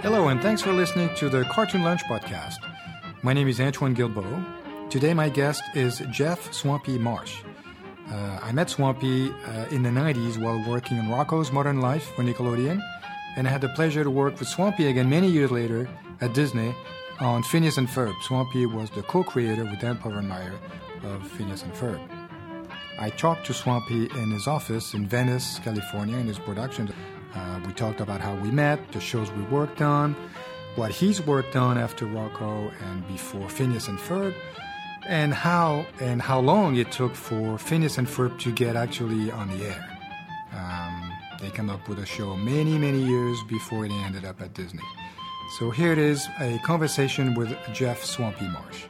Hello, and thanks for listening to the Cartoon Lunch podcast. My name is Antoine Guilbaud. Today, my guest is Jeff Swampy Marsh. Uh, I met Swampy uh, in the 90s while working on Rocko's Modern Life for Nickelodeon, and I had the pleasure to work with Swampy again many years later at Disney on Phineas and Ferb. Swampy was the co creator with Dan Povenmire of Phineas and Ferb. I talked to Swampy in his office in Venice, California, in his production. Uh, we talked about how we met, the shows we worked on, what he's worked on after Rocko and before Phineas and Ferb, and how and how long it took for Phineas and Ferb to get actually on the air. Um, they came up with a show many, many years before it ended up at Disney. So here it is, a conversation with Jeff Swampy Marsh.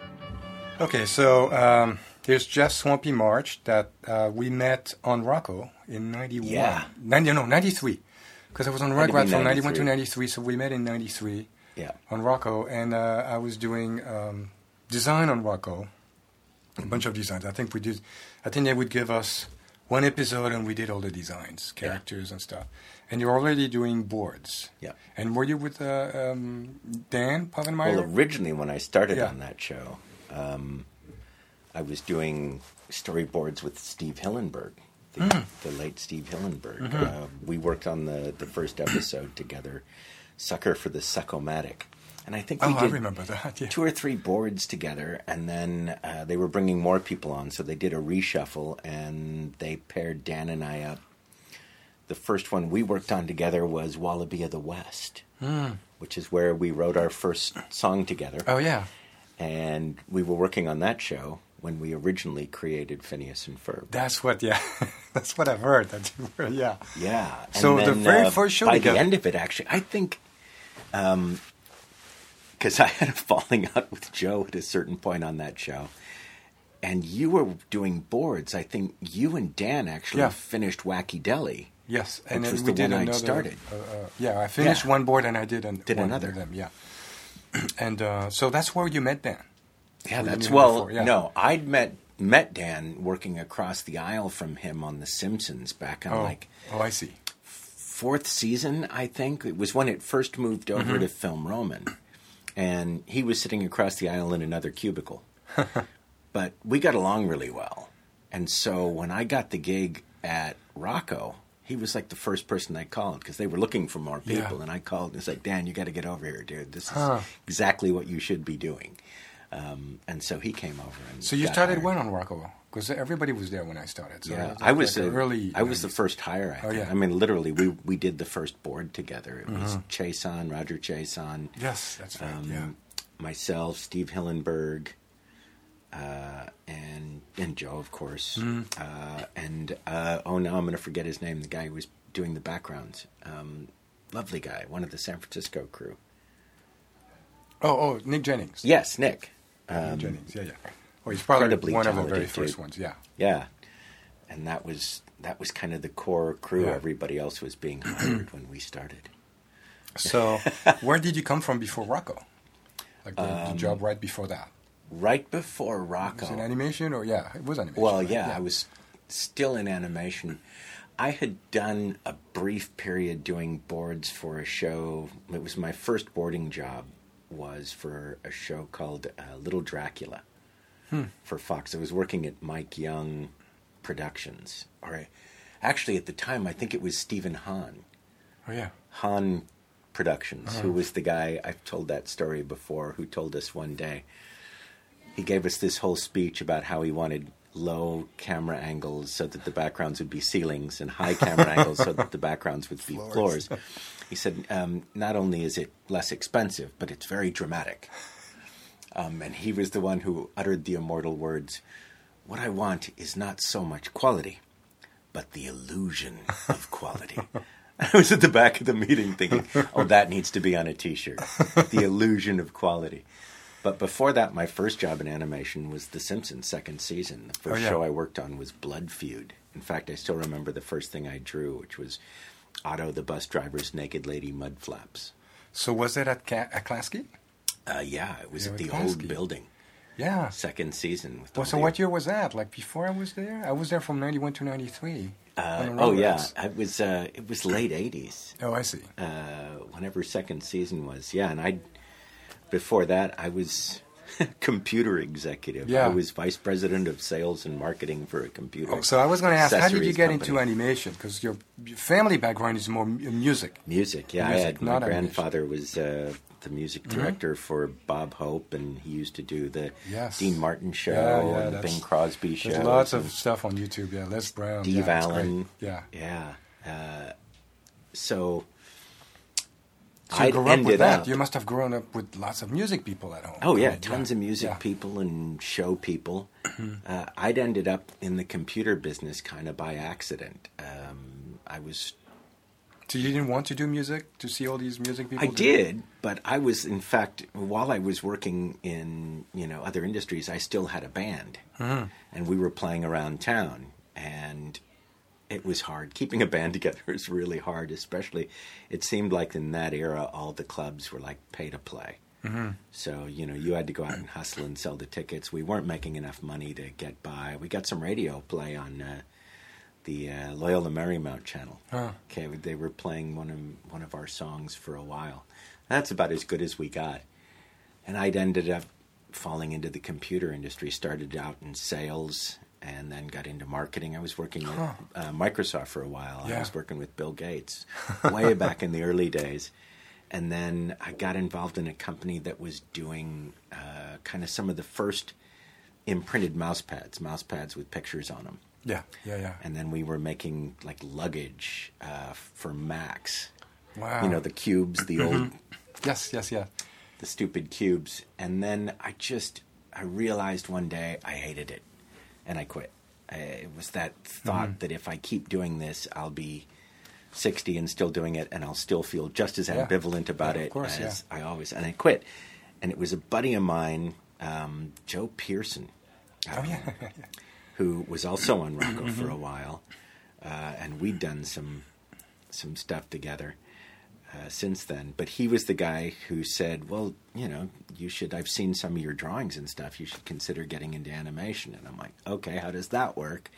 Okay, so um, here's Jeff Swampy Marsh that uh, we met on Rocko in 91. Yeah. 90, no, 93. Because I was on Had to be Rugrats from 91 to 93. 93, so we met in 93 Yeah. on Rocko, and uh, I was doing um, design on Rocko, a bunch of designs. I think we did. I think they would give us one episode, and we did all the designs, Yeah. characters, and stuff. And you're already doing boards. Yeah. And were you with uh, um, Dan Povenmire? Well, originally when I started Yeah. on that show, um, I was doing storyboards with Steve Hillenburg, the, Hmm. the late Steve Hillenburg. Mm-hmm. Uh, we worked on the, the first episode together, Sucker for the Suckomatic. And I think we oh, I did remember that. Yeah. two or three boards together, and then uh, they were bringing more people on, so they did a reshuffle, and they paired Dan and I up. The first one we worked on together was Wallaby of the West, which is where we wrote our first song together. Oh yeah. And we were working on that show when we originally created Phineas and Ferb. That's what. Yeah. That's what I've heard. That you. Yeah. Yeah. and So the very uh, first show By together- the end of it, actually, I think, because I had a falling out with Joe at a certain point on that show, and you were doing boards. I think you and Dan actually Yeah. finished Wacky Deli. Yes, Which and then was we the did one another. started. Uh, uh, yeah, I finished Yeah. one board and I did, an, Did another. them. Yeah, and uh, so that's where you met Dan. Yeah, that's well. yeah. No, I'd met met Dan working across the aisle from him on The Simpsons back in Oh, like oh, I see. fourth season, I think. It was when it first moved over Mm-hmm. to Film Roman. And he was sitting across the aisle in another cubicle. but we got along really well. And so when I got the gig at Rocko, he was like the first person I called because they were looking for more Yeah. people. And I called and it's like, Dan, you got to get over here, dude. This is Huh. exactly what you should be doing. Um, and so he came over. And So you started hired. when on Rocko? Because everybody was there when I started. So Yeah, I was like the early. I was the first hire. I Oh, yeah. I mean, literally, we we did the first board together. It was Uh-huh. Chase on Roger Chase on, Yes, that's right. um, yeah. myself, Steve Hillenburg, uh, and and Joe, of course. Mm-hmm. Uh, and uh, oh, now I'm going to forget his name. The guy who was doing the backgrounds. Um, lovely guy, one of the San Francisco crew. Oh, oh, Nick Jennings. Yes, Nick. Nick Um, Jennings. Yeah, yeah. Oh, he's probably one of the very first too. ones. Yeah. Yeah, and that was that was kind of the core crew. Yeah. Everybody else was being hired when we started. So, where did you come from before Rocko? Like the, Um, the job right before that. Right before Was it animation or yeah, it was animation. Well, right? yeah, I was still in animation. I had done a brief period doing boards for a show. It was my first boarding job. Was for a show called uh, Little Dracula for Fox. I was working at Mike Young Productions, or actually at the time I think it was Stephen Hahn. Oh yeah. Hahn Productions, who was the guy I've told that story before, who told us one day. He gave us this whole speech about how he wanted low camera angles so that the backgrounds would be ceilings and high camera angles so that the backgrounds would be Floors. floors. He said, um, not only is it less expensive, but it's very dramatic. Um, and he was the one who uttered the immortal words What I want is not so much quality, but the illusion of quality. I was at the back of the meeting thinking, oh, that needs to be on a t shirt. The illusion of quality. But before that, my first job in animation was The Simpsons second season. The first Oh, yeah. show I worked on was Blood Feud. In fact, I still remember the first thing I drew, which was Otto the bus driver's naked lady mud flaps. So was it at, Ca- at Klasky? Uh, yeah, it was Yeah, at the Klasky. old building. Yeah. second season. With Well, so the- what year was that? Like before I was there? I was there from 91 to 93. Uh, oh yeah, race. I was. Uh, it was late '80s. Oh, I see. Uh, whenever second season was, yeah, and I. Before that, I was computer executive. Yeah. I was vice president of sales and marketing for a computer. Oh, so I was going to ask, how did you get company. into animation? Because your, family background is more mu- music. Music, yeah. Music, I had, my animation. grandfather was uh, the music director for Bob Hope, and he used to do the Yes. Dean Martin show Yeah, yeah, and the Bing Crosby show. There's lots of stuff on YouTube. Yeah, Les Brown. Steve yeah. Allen. Yeah. Yeah. Uh, so, So you I grew up with that. up. You must have grown up with lots of music people at home. Oh yeah, Right, tons of music yeah. people and show people. uh, I'd ended up in the computer business kind of by accident. Um, I was So you didn't want to do music to see all these music people? I did, but I was in fact while I was working in you know other industries, I still had a band, and we were playing around town, and it was hard. Keeping a band together is really hard, especially it seemed like in that era all the clubs were like pay to play. So you know you had to go out and hustle and sell the tickets. We weren't making enough money to get by. We got some radio play on. Uh, the uh, Loyola Marymount channel. Huh. Okay, they were playing one of one of our songs for a while. That's about as good as we got. And I'd ended up falling into the computer industry. Started out in sales, and then got into marketing. I was working Huh. at uh, Microsoft for a while. I was working with Bill Gates way back in the early days. And then I got involved in a company that was doing uh, kind of some of the first imprinted mouse pads, mouse pads with pictures on them Yeah, yeah, yeah. and then we were making like luggage uh, for Macs. Wow. You know the cubes, the old, Yes, yes, yeah. the stupid cubes. And then I just I realized one day I hated it, and I quit. I, it was that thought Mm-hmm. that if I keep doing this, I'll be sixty and still doing it, and I'll still feel just as Yeah. ambivalent about Yeah, of it course, as I always. And I quit. And it was a buddy of mine, um, Joe Pearson. Oh um, yeah. who was also on Rocko for a while, uh, and we'd done some some stuff together uh, since then. But he was the guy who said, "Well, you know, you should. I've seen some of your drawings and stuff. You should consider getting into animation." And I'm like, "Okay, how does that work?"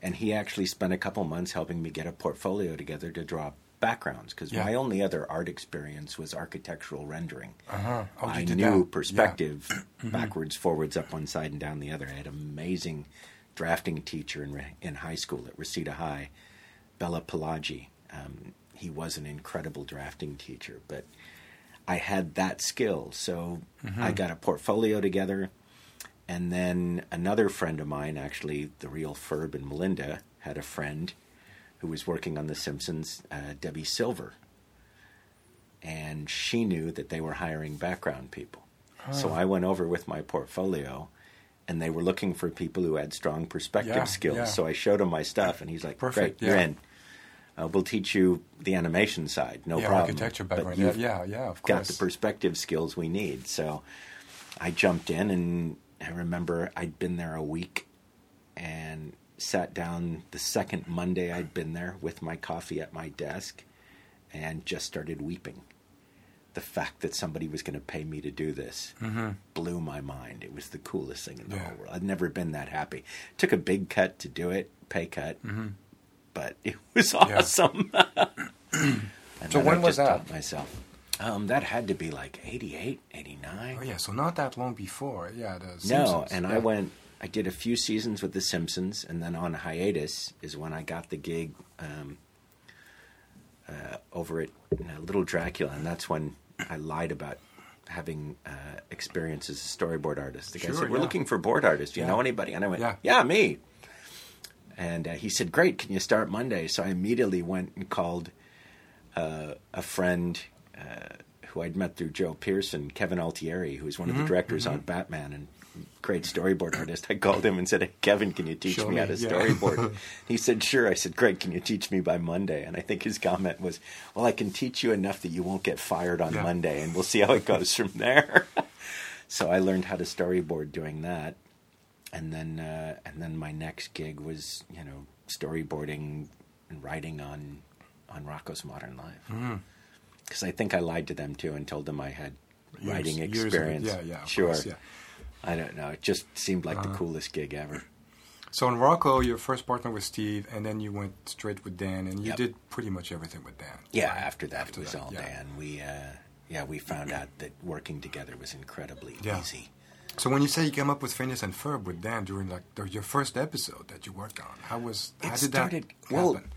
And he actually spent a couple months helping me get a portfolio together to draw backgrounds because Yeah. my only other art experience was architectural rendering. Uh-huh. Oh, I knew that. Mm-hmm. perspective, backwards, forwards, up one side and down the other. I had an amazing drafting teacher in in high school at Reseda High, Bella Pelagi. Um, he was an incredible drafting teacher, but I had that skill, so Mm-hmm. I got a portfolio together. And then another friend of mine, actually, the real Ferb and Melinda, had a friend who was working on The Simpsons, uh, Debbie Silver and she knew that they were hiring background people. So I went over with my portfolio, and they were looking for people who had strong perspective Yeah, skills. yeah. So I showed him my stuff, and he's like, Perfect, "Great, you're in. Uh, we'll teach you the animation side, no yeah, problem. architecture But background. Yeah, you've yeah, yeah, of course. got the perspective skills we need." So I jumped in, and I remember I'd been there a week, and sat down the second Monday I'd been there with my coffee at my desk, and just started weeping the fact that somebody was going to pay me to do this blew my mind. It was the coolest thing in the Mm-hmm. Yeah. whole world. I'd never been that happy. Took a big cut to do it, pay cut, but it was awesome. And So when I was just that? Myself. Um, that had to be like 88, 89. Oh yeah, so not that long before. Yeah, the No, and yeah. I went. I did a few seasons with The Simpsons, and then on hiatus is when I got the gig um, uh, over at uh, Little Dracula, and that's when I lied about having uh, experience as a storyboard artist. The guy Sure, said, "We're yeah. looking for board artists. Do you Yeah. know anybody?" And I went, Yeah. "Yeah, me." And uh, he said, "Great, can you start Monday?" So I immediately went and called uh, a friend uh, who I'd met through Joe Pearson, Kevin Altieri, who was one of Mm-hmm, the directors on Batman and great storyboard artist. I called him and said, hey, "Kevin, can you teach Show me how to yeah. storyboard?" he said, "Sure." I said, "Great, can you teach me by Monday?" And I think his comment was, "Well, I can teach you enough that you won't get fired on Yeah. Monday, and we'll see how it goes from there." so I learned how to storyboard doing that, and then uh, and then my next gig was you know storyboarding and writing on on Rocko's Modern Life because I think I lied to them too and told them I had Years- writing years of experience. Yeah, yeah, sure. course, yeah. I don't know. It just seemed like Uh-huh. the coolest gig ever. So in Rocko, your first partner was Steve, and then you went straight with Dan, and you Yep. did pretty much everything with Dan. Yeah, right? after that After it was that, all yeah. Dan. We uh, yeah, we found out that working together was incredibly Yeah. easy. So when you say you came up with Phineas and Ferb with Dan during like the, your first episode that you worked on, how was it how did started- that well, happen?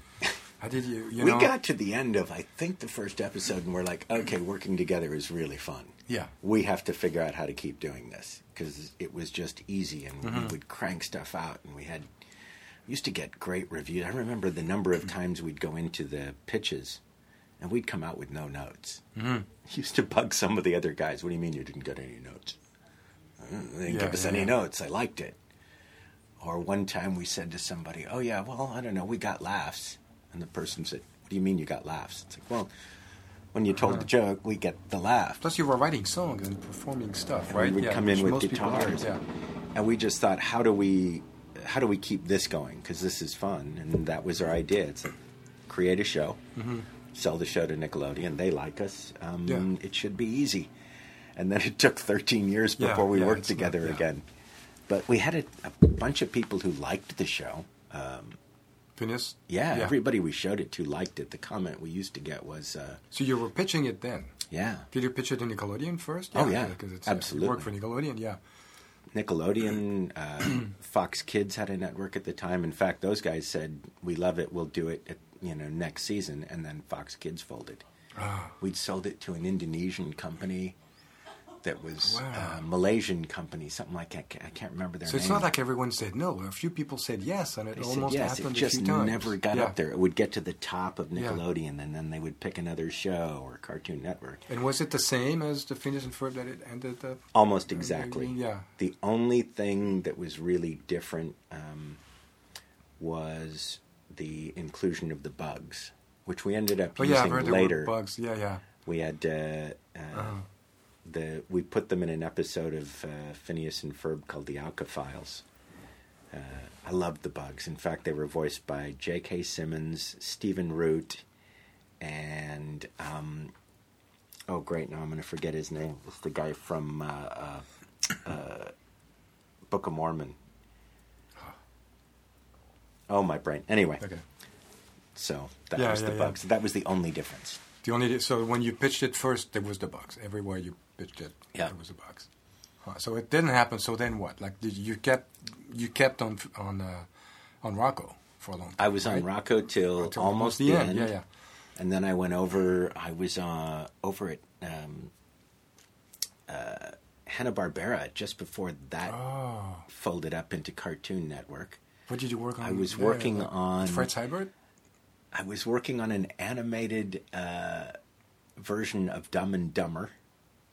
how did you you we know? got to the end of I think the first episode and we're like, okay, working together is really fun. yeah, We have to figure out how to keep doing this because it was just easy and Mm-hmm. we would crank stuff out and we had used to get great reviews. I remember the number of times we'd go into the pitches and we'd come out with no notes. Mhm. Used to bug some of the other guys. What do you mean you didn't get any notes? "Uh, They didn't Yeah, give us yeah, any yeah. notes. I liked it. Or one time we said to somebody, "Oh yeah, well I don't know, we got laughs," and the person said, "What do you mean you got laughs?" It's like, well, when you told Uh-huh. the joke, we get the laugh. Plus, you were writing songs and performing stuff, And right? we would yeah, come in with most people do, guitars. Yeah. And we just thought, how do we, how do we keep this going? Because this is fun, and that was our idea. It's like, create a show, sell the show to Nickelodeon. They like us. Um, Mm-hmm. Yeah. It should be easy. And then it took 13 years Yeah, before we yeah, worked it's not- together yeah. again. But we had a, a bunch of people who liked the show. Um, Phineas. yeah, everybody we showed it to liked it. The comment we used to get was, uh, So you were pitching it then. "Yeah, Did you pitch it to Nickelodeon first? Oh, yeah. because it's Absolutely. You worked for Nickelodeon, yeah. Nickelodeon, uh, Fox Kids had a network at the time. In fact, those guys said, "We love it. We'll do it, at, you know, next season." And then Fox Kids folded. Ah, We'd sold it to an Indonesian company that was Wow. a Malaysian company, something like that. I can't remember their so name. it's not like everyone said no. A few people said yes, and it they almost yes. It happened just a few times. never got Yeah. up there. It would get to the top of Yeah. Nickelodeon, and then they would pick another show or Cartoon Network. And was it the same as the Phineas and Ferb that it ended up? Almost exactly. Yeah. The only thing that was really different um, was the inclusion of the bugs, which we ended up Oh yeah, I've using heard there later. bugs. Yeah, yeah. We had uh, uh, Uh-huh. The we put them in an episode of uh, Phineas and Ferb called the Alka Files. Uh, I loved the bugs. In fact, they were voiced by J.K. Simmons, Stephen Root, and um, oh great, now I'm going to forget his name. It's the guy from uh, uh, uh, Book of Mormon. Oh my brain. Anyway, Okay. so that Yeah, was yeah, the yeah. bugs. That was the only difference. The only so when you pitched it first, there was the bugs. Everywhere you pitched it, Yeah. there was a box. So it didn't happen. So then what? Like did you kept you kept on on uh, on Rocko for a long time. I was on? Rocko till Until almost the end. Yeah, yeah. And then I went over. I was uh, over at um, uh, Hanna Barbera just before that Oh, folded up into Cartoon Network. what did you work on? I was there? working Like on- Fred Seibert. I was working on an animated uh, version of Dumb and Dumber,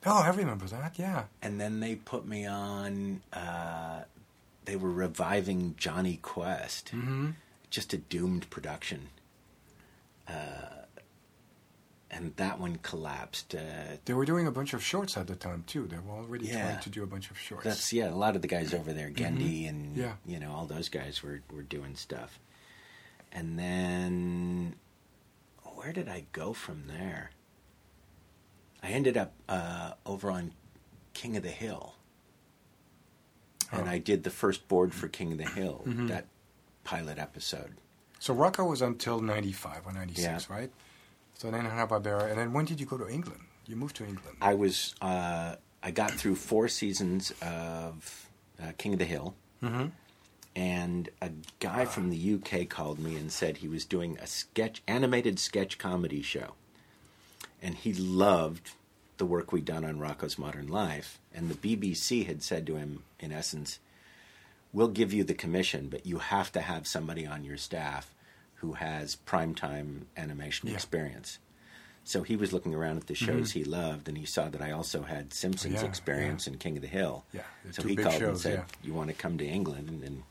Oh, I remember that. Yeah. and then they put me on. Uh, they were reviving Jonny Quest, hmm just a doomed production. Uh, and that one collapsed. Uh, They were doing a bunch of shorts at the time too. They were already Yeah. trying to do a bunch of shorts. That's yeah. A lot of the guys over there, Genndy and Yeah. you know all those guys were were doing stuff. And then where did I go from there? I ended up uh, over on King of the Hill, and Oh. I did the first board for King of the Hill. Mhm. That pilot episode. so Rocko was until '95 or '96, Yeah. right? So then Hanna Barbera, and then when did you go to England? You moved to England. I was uh, I got through four seasons of uh, King of the Hill. hmm and a guy from the UK called me and said he was doing a sketch animated sketch comedy show. And he loved the work we'd done on Rocko's Modern Life and the BBC had said to him in essence, "We'll give you the commission, but you have to have somebody on your staff who has primetime animation Yeah. experience." So he was looking around at the shows he loved, and he saw that I also had Simpsons Yeah, experience and King of the Hill. Yeah, So he called and said, yeah. "You want to come to England?" And, and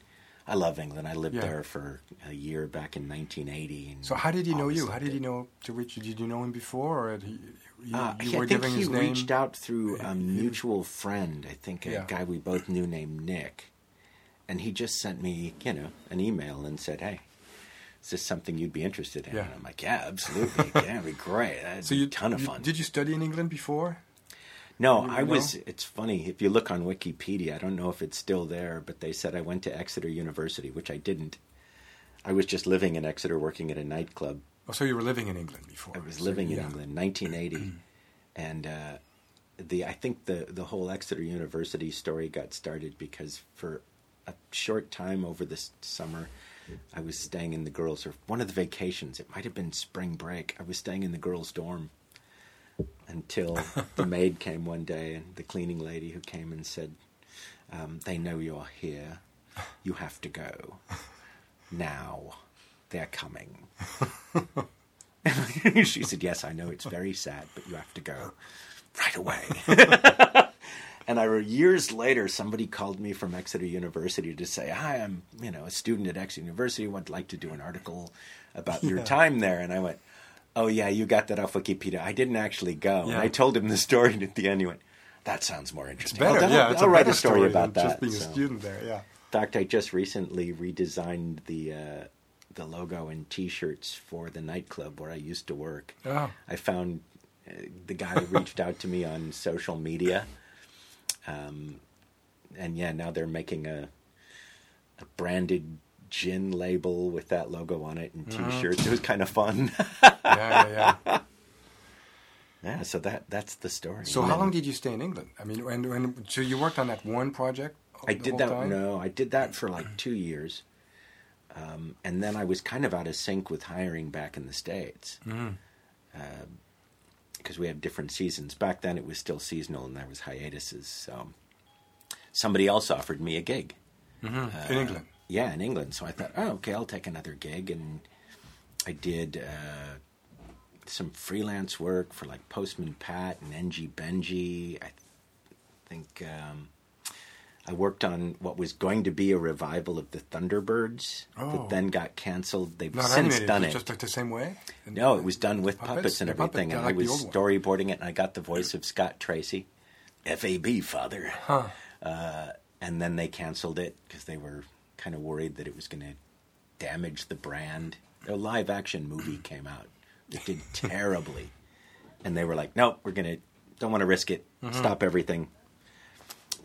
I love England. I lived Yeah. there for a year back in 1980. And So how did he know you? How did he know to reach you? Did you know him before, or had he, you, Uh, you I were think giving he his name? reached out through a mutual friend. I think a Yeah. guy we both knew named Nick, and he just sent me, you know, an email and said, "Hey, is this something you'd be interested in?" Yeah. And I'm like, "Yeah, absolutely. yeah, it'd be great. That'd So you a ton of you- fun." Did you study in England before? No, I know? was. It's funny if you look on Wikipedia. I don't know if it's still there, but they said I went to Exeter University, which I didn't. I was just living in Exeter, working at a nightclub. Oh, so you were living in England before? I was So, living in yeah. England, 1980, and uh, the I think the the whole Exeter University story got started because for a short time over this summer, I was staying in the girls' or one of the vacations. It might have been spring break. I was staying in the girls' dorm until the maid came one day and the cleaning lady who came and said, um, "They know you're here. You have to go now. They're coming." she said, "Yes, I know it's very sad, but you have to go right away." and I years later, somebody called me from Exeter University to say, "Hi, I'm you know a student at Exeter University. Would like to do an article about your time there." And I went, "Oh yeah, you got that off Wikipedia. I didn't actually go." And Yeah. I told him the story, and at the end, he went, "That sounds more interesting. Better, I'll, yeah. I'll, It's I'll a write a story, about that." Just being So- a student there, yeah. in fact, I just recently redesigned the uh, the logo and T-shirts for the nightclub where I used to work. Oh. I found uh, the guy reached out to me on social media, um, and yeah, now they're making a a branded gin label with that logo on it and T-shirts. It was kind of fun. Yeah, yeah, yeah. yeah, so that that's the story. So And how then- long did you stay in England? I mean, when, when so you worked on that one project? I did that. time? No, I did that for like two years, um, and then I was kind of out of sync with hiring back in the states Mm. because we have different seasons. Back then, it was still seasonal, and there was hiatuses. So somebody else offered me a gig. in England. Yeah, in England. So I thought, oh, okay, I'll take another gig, and I did uh, some freelance work for like Postman Pat and Engie Benjy. I think um, I worked on what was going to be a revival of the Thunderbirds Oh. that then got canceled. They've Not since animated, done it. just like the same way. And- No, it was done with Puppets? puppets, and puppet, everything. yeah, and like I was storyboarding it, and I got the voice of Scott Tracy, FAB father. Huh. And then they canceled it because they were kind of worried that it was going to damage the brand. A live action movie came out. It did terribly. And they were like, nope, we're going to, don't want to risk it. Mm-hmm. Stop everything.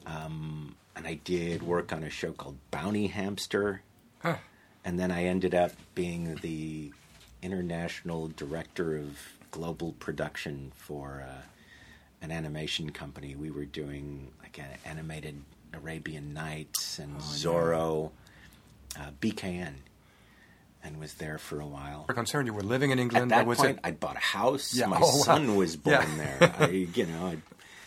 Um, and I did work on a show called Bounty Hamster. Huh. And then I ended up being the international director of global production for uh, an animation company. We were doing like an animated Arabian Nights and Zorro, uh, BKN, and was there for a while. We're concerned you were living in England. At that was point, it. I'd bought a house. Yeah. My Oh, wow. son was born Yeah. there. I, you know,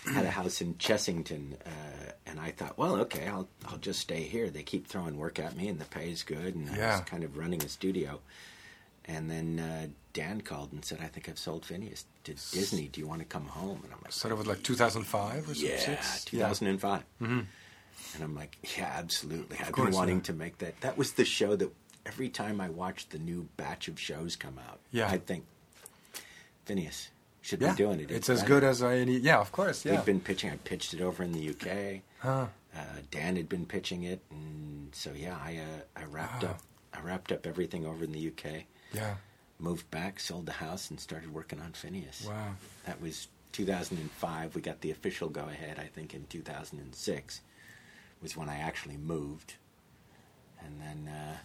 I had a house in Chessington, uh, and I thought, well, okay, I'll I'll just stay here. They keep throwing work at me, and the pay is good, and I was kind of running a studio. And then uh, Dan called and said, "I think I've sold Phineas to Disney. Do you want to come home?" And I'm like, So it was like 2005 or yeah, something. six? 2005. And I'm like, yeah, absolutely. I've been wanting yeah. to make that. That was the show that every time I watched the new batch of shows come out, Yeah. I'd think, Phineas should Yeah, be doing it. It's as better." good as any. Yeah, of course. Yeah. We'd been pitching. I pitched it over in the UK. Huh. Uh, Dan had been pitching it, and so yeah, I uh, I wrapped Wow. up. I wrapped up everything over in the UK. Yeah. Moved back, sold the house, and started working on Phineas. Wow. That was 2005. We got the official go ahead, I think, in 2006 was when I actually moved. And then, uh,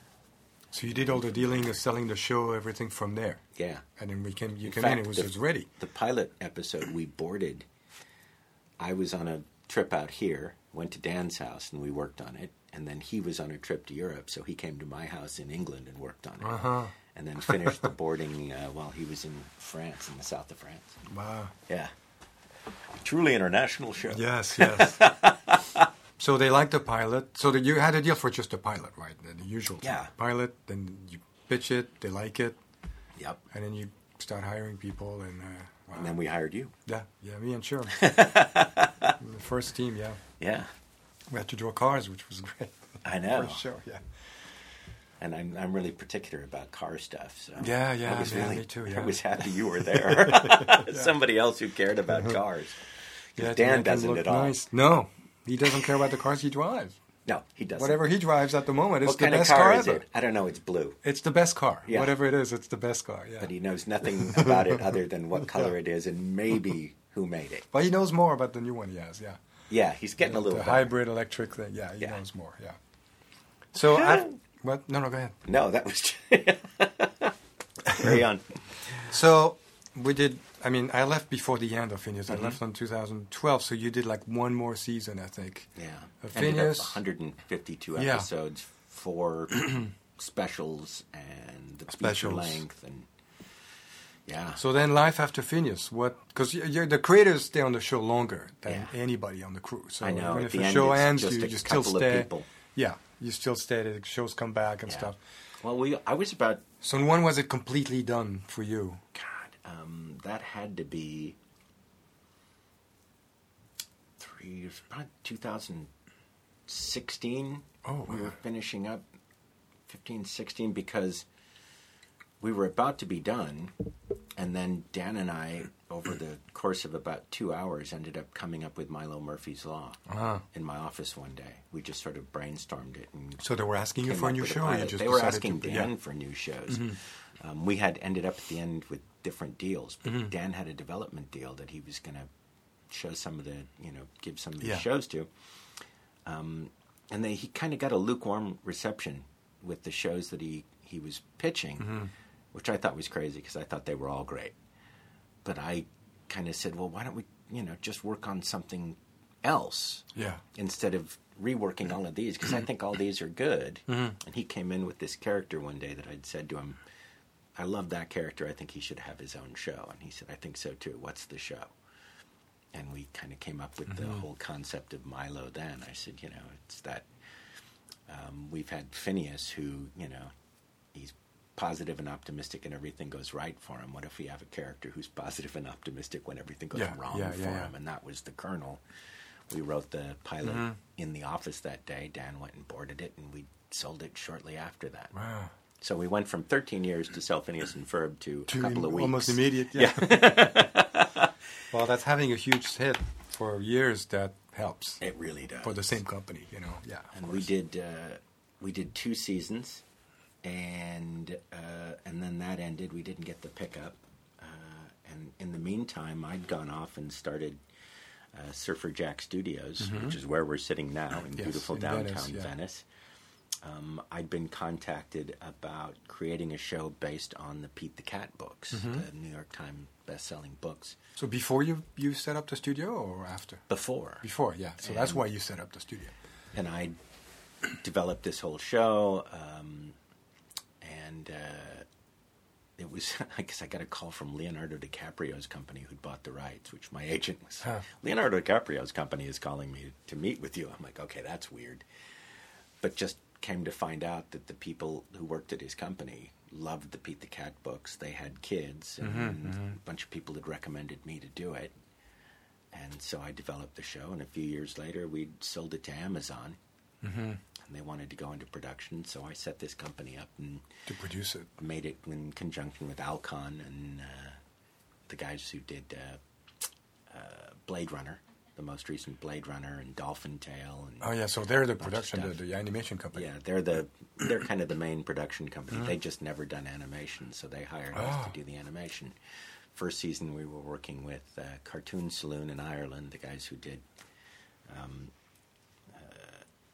So you did all the dealing, the selling the show, everything from there, yeah. and then we came. You In came fact, in. It was, the- it was ready. The pilot episode we boarded, I was on a trip out here, went to Dan's house, and we worked on it. And then he was on a trip to Europe, so he came to my house in England and worked on it. Uh huh. And then finished the boarding uh, while he was in France, in the south of France. Wow. Yeah. Truly international show. Yes. Yes. so they liked the pilot. So that you had a deal for just the pilot, right? The, the usual. thing. Pilot. Then you pitch it. They like it, Yep. and then you start hiring people. And uh, wow. And then we hired you. yeah, yeah, me and Sherm. the first team. Yeah. Yeah. We had to draw cars, which was great. I know. First show. Yeah. and I'm I'm really particular about car stuff. So Yeah, yeah, I was yeah, really, me too, I was happy you were there. Somebody else who cared about cars. Yeah, Dan doesn't at all. Nice. No, he doesn't care about the cars he drives. No, he doesn't. Whatever he drives at the moment is What the best car, car, is ever. it? I don't know. It's blue, It's the best car. Yeah. Whatever it is, it's the best car. Yeah. but he knows nothing about it other than what color it is and maybe who made it. But he knows more about the new one he has. Yeah. Yeah, he's getting a little the better. hybrid electric thing. Yeah, he Yeah. knows more. Yeah. So I. What? No, no. Go ahead. No, that was carry on. So we did. I mean, I left before the end of Phineas. Mm-hmm. I left in 2012. So you did like one more season, I think. Yeah, up Phineas- 152 Yeah. episodes, four specials, and the feature length, and yeah. So then, life after Phineas. What? Because you're the creators stay on the show longer than Yeah. anybody on the crew. So I know. even if the the end, show ends, you just still of stay. Yeah, you still stay. The shows come back and Yeah. stuff. Well, we I was about So when was it completely done for you? God. Um, that had to be three years, probably 2016. Oh, we wow. were finishing up 15, 16 because we were about to be done, and then Dan and I, over the course of about two hours, ended up coming up with Milo Murphy's Law Ah. in my office one day. We just sort of brainstormed it and So they were asking you for a new show. or you just they were asking to, Dan yeah. Mm-hmm. for new shows. Um, we had ended up at the end with different deals, but Mm-hmm. Dan had a development deal that he was going to show some of the, you know, give some of the Yeah. shows to. Um, and they, he kind of got a lukewarm reception with the shows that he, he was pitching, Mm-hmm. which I thought was crazy because I thought they were all great. But I kind of said, well, why don't we, you know, just work on something else? Yeah. instead of reworking all of these because I think all these are good. Mm-hmm. And he came in with this character one day that I'd said to him, I love that character. I think he should have his own show. And he said, I think so too. What's the show? And we kind of came up with Mm-hmm. the whole concept of Milo then. I said, you know, it's that um, we've had Phineas who, you know, he's positive and optimistic and everything goes right for him. What if we have a character who's positive and optimistic when everything goes Yeah, wrong yeah, for yeah, him? And that was the kernel. We wrote the pilot Mm-hmm. in the office that day. Dan went and boarded it, and we sold it shortly after that. Wow. So we went from 13 years to sell Phineas and Ferb to, To a couple of weeks. almost immediate. Yeah. well, that's having a huge hit for years. That helps It really does. for the same company. You know. Yeah. and we did uh, we did two seasons, and uh, and then that ended. We didn't get the pickup, uh, and in the meantime, I'd gone off and started. Uh, Surfer Jack Studios, which is where we're sitting now in Mm-hmm. Yes, beautiful in downtown Venice, yeah. Venice. Um, I'd been contacted about creating a show based on the Pete the Cat books, Mm-hmm. the New York Times best-selling books. So before you you set up the studio or after? Before, Before, yeah. So that's why you set up the studio. and I developed this whole show, um, and uh, it was I guess I got a call from Leonardo DiCaprio's company who'd bought the rights, which my agent was. Huh. Leonardo DiCaprio's company is calling me to meet with you. I'm like, okay, that's weird, but just came to find out that the people who worked at his company loved the Pete the Cat books. They had kids, and a bunch of people had recommended me to do it. And so I developed the show, and a few years later, we sold it to Amazon. And they wanted to go into production, so I set this company up and To produce it. made it in conjunction with Alcon and uh, the guys who did uh, uh, Blade Runner, the most recent Blade Runner, and Dolphin Tale. And Oh yeah. So they're the production, the, the animation company. yeah, they're the they're kind of the main production company. They just never done animation, so they hired us Ah. to do the animation. First season, we were working with uh, Cartoon Saloon in Ireland, the guys who did um, uh,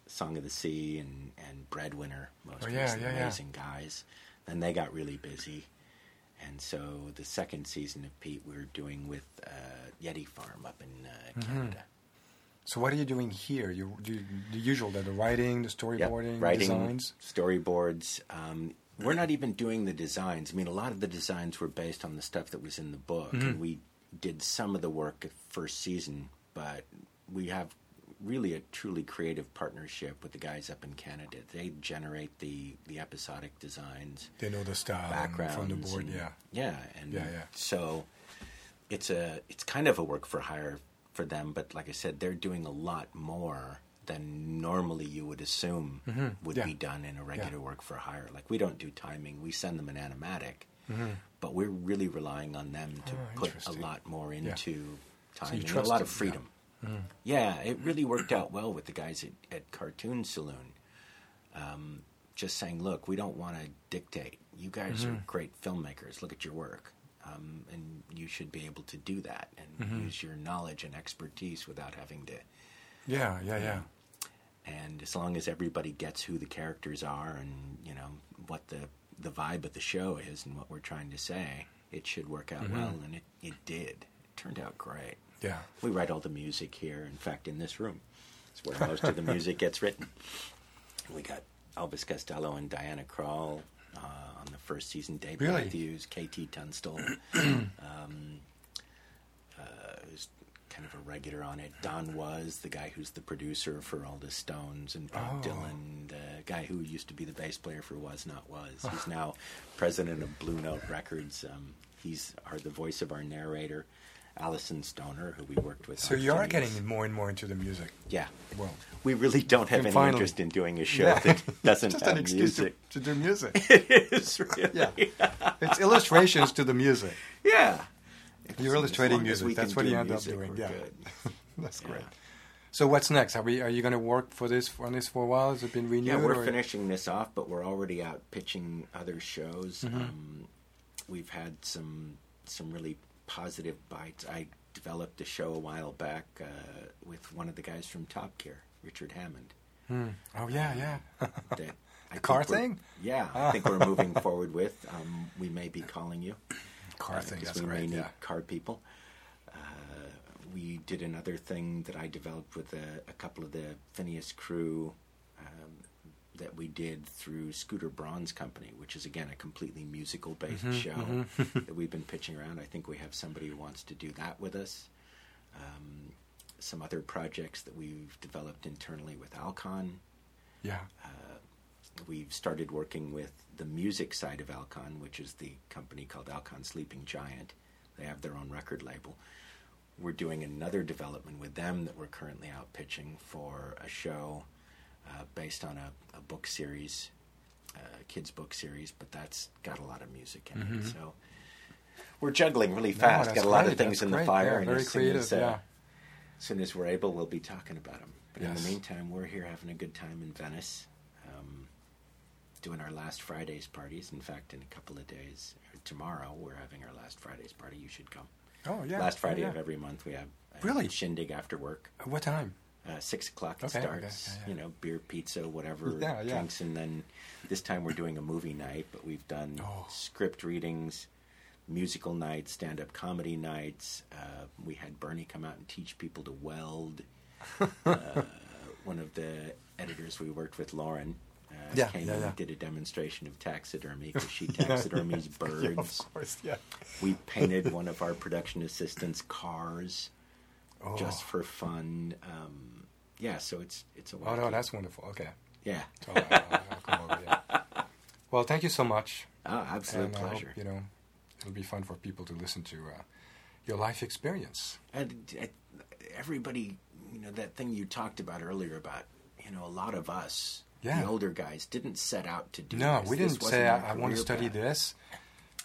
Song of the Sea and and Breadwinner, most Oh, yeah, yeah, yeah. amazing guys. Then they got really busy, and so the second season of Pete we are doing with uh, Yeti Farm up in uh, Mm-hmm. Canada. So what are you doing here? You do the usual, the, the writing, the Yep, storyboarding, writing designs. storyboards. Um, we're not even doing the designs. I mean, a lot of the designs were based on the stuff that was in the book, Mm-hmm. and we did some of the work at first season. But we have really a truly creative partnership with the guys up in Canada. They generate the the episodic designs, They know the style and backgrounds from the board. and- Yeah. yeah, and Yeah, yeah. so it's a it's kind of a work for hire for them. But like I said, they're doing a lot more than normally you would assume would Mm-hmm. Yeah. be done in a regular work for hire. Like we don't do timing; we send them an animatic, but we're really relying on them to Mm-hmm. Oh, put a lot more into you timing and a lot of them, yeah. Yeah, it really worked out well with the guys at, at Cartoon Saloon. Um, just saying, look, we don't want to dictate. You guys Mm-hmm. are great filmmakers. Look at your work. um, and you should be able to do that and use your knowledge and expertise without having to. Yeah, yeah, yeah. And as long as everybody gets who the characters are and you know what the the vibe of the show is and what we're trying to say, it should work out well. And it, it did. It turned out great. Yeah. We write all the music here. In fact, in this room, it's where most of the music gets written. We got Elvis Costello and Diana Krall uh, on the first season. Dave Really? Matthews, KT Tunstall, um, uh, who's kind of a regular on it. Don Was the guy who's the producer for all the Stones and Bob Oh. Dylan. The guy who used to be the bass player for Was Not Was. He's now president of Blue Note Records. Um, he's our, the voice of our narrator. Alyson Stoner, who we worked with. So you are getting more and more into the music. Yeah. Well, We really don't have any finally- interest in doing a show yeah. that doesn't just have an excuse to, music. to do music. it is really. Yeah. it's illustrations to the music. Yeah. You're illustrating music. That's what you end up doing. Yeah. That's Yeah. great. So what's next? Are we? Are you going to work for this on this for a while? Has it been renewed? Yeah, we're or- finishing this off, but we're already out pitching other shows. Mm-hmm. Um, we've had some some really positive bites. I developed a show a while back uh, with one of the guys from Top Gear, Richard Hammond. Hmm. Oh yeah, yeah. That I car thing? Yeah, I think we're moving forward with. Um, we may be calling you. Car uh, thing. That's we may need Yeah. car people. Uh, we did another thing that I developed with a, a couple of the Phineas crew um, that we did through Scooter Braun's company, which is again a completely musical based Mm-hmm, show that we've been pitching around. I think we have somebody who wants to do that with us. Um, some other projects that we've developed internally with Alcon. Yeah. We've started working with the music side of Alcon, which is the company called Alcon Sleeping Giant. They have their own record label. We're doing another development with them that we're currently out pitching for a show uh, based on a, a book series, a kids' book series, but that's got a lot of music in it. So we're juggling really Mm-hmm. No, fast. got a lot great, of things that's in the fire, Yeah, and very as soon creative. as, uh, yeah. as soon as we're able, we'll be talking about them. But in the meantime, we're here having a good time in Venice, um, doing our last Fridays parties. In fact, in a couple of days, or tomorrow, we're having our last Fridays party. You should come. Oh yeah. last Friday oh, of every month, we have Really? shindig after work. Uh, What time? Uh, six o'clock it Okay, okay, starts. yeah, yeah. You know, beer, pizza, whatever Yeah, drinks, and then this time we're doing a movie night. But we've done Oh. script readings, musical nights, stand-up comedy nights. Uh, we had Bernie come out and teach people to weld. uh, one of the editors we worked with, Lauren, uh, Yeah, came yeah, and did a demonstration of taxidermy because she taxidermies birds. Of course. Yeah. We painted one of our production assistants' cars Oh. just for fun. Um, yeah, so it's it's a Oh no, that's wonderful. Okay. yeah, So, I'll come over, yeah. Well, thank you so much. oh, absolute and I hope, pleasure. you know, it'll be fun for people to listen to uh, your life experience. And uh, everybody, you know, that thing you talked about earlier about, you know, a lot of us, Yeah. the older guys, didn't set out to do. No, this. we didn't say I, I want to study path. this.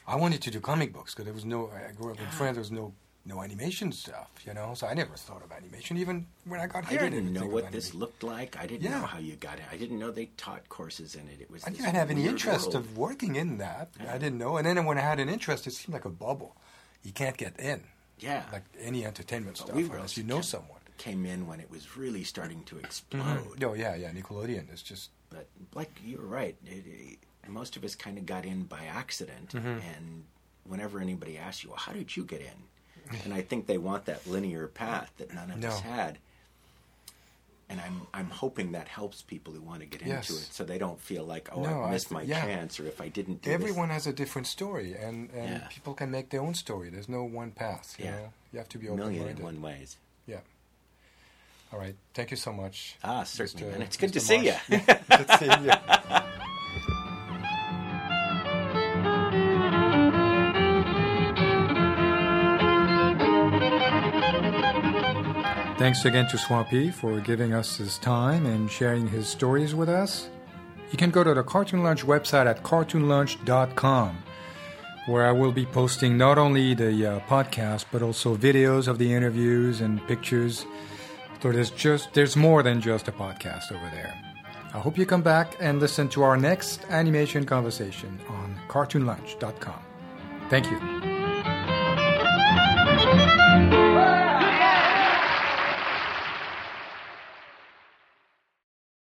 I wanted to do comic books because there was no. I grew up in France. There was no no animation stuff, you know. So I never thought of animation. Even when I got here. I here, didn't know what this looked like. I didn't Yeah. know how you got it. I didn't know they taught courses in it. It was. I didn't have any interest world. of working in that. Yeah. I didn't know. And then when I had an interest, it seemed like a bubble. You can't get in, Yeah, like any entertainment But stuff, unless you know someone. came in when it was really starting to explode. Oh yeah, yeah. Nickelodeon is just but like you were right it, it, most of us kind of got in by accident Mm-hmm. and whenever anybody asks you well how did you get in and i think they want that linear path that none of us had and i'm i'm hoping that helps people who want to get Yes. into it so they don't feel like oh No, i I missed th- my yeah. chance or if i didn't do everyone has a different story, and, and Yeah. people can make their own story. There's no one path. You Yeah. know, you have to be open million and minded. one ways Yeah. All right. Thank you so much. ah certainly Mr. man it's good to Mr. see you Good to see you. Thanks again to Swampy for giving us his time and sharing his stories with us. You can go to the Cartoon Lunch website at cartoonlunch.com, where I will be posting not only the uh, podcast but also videos of the interviews and pictures. So there's just there's more than just a podcast over there. I hope you come back and listen to our next animation conversation on cartoonlunch.com. Thank you. Thank you.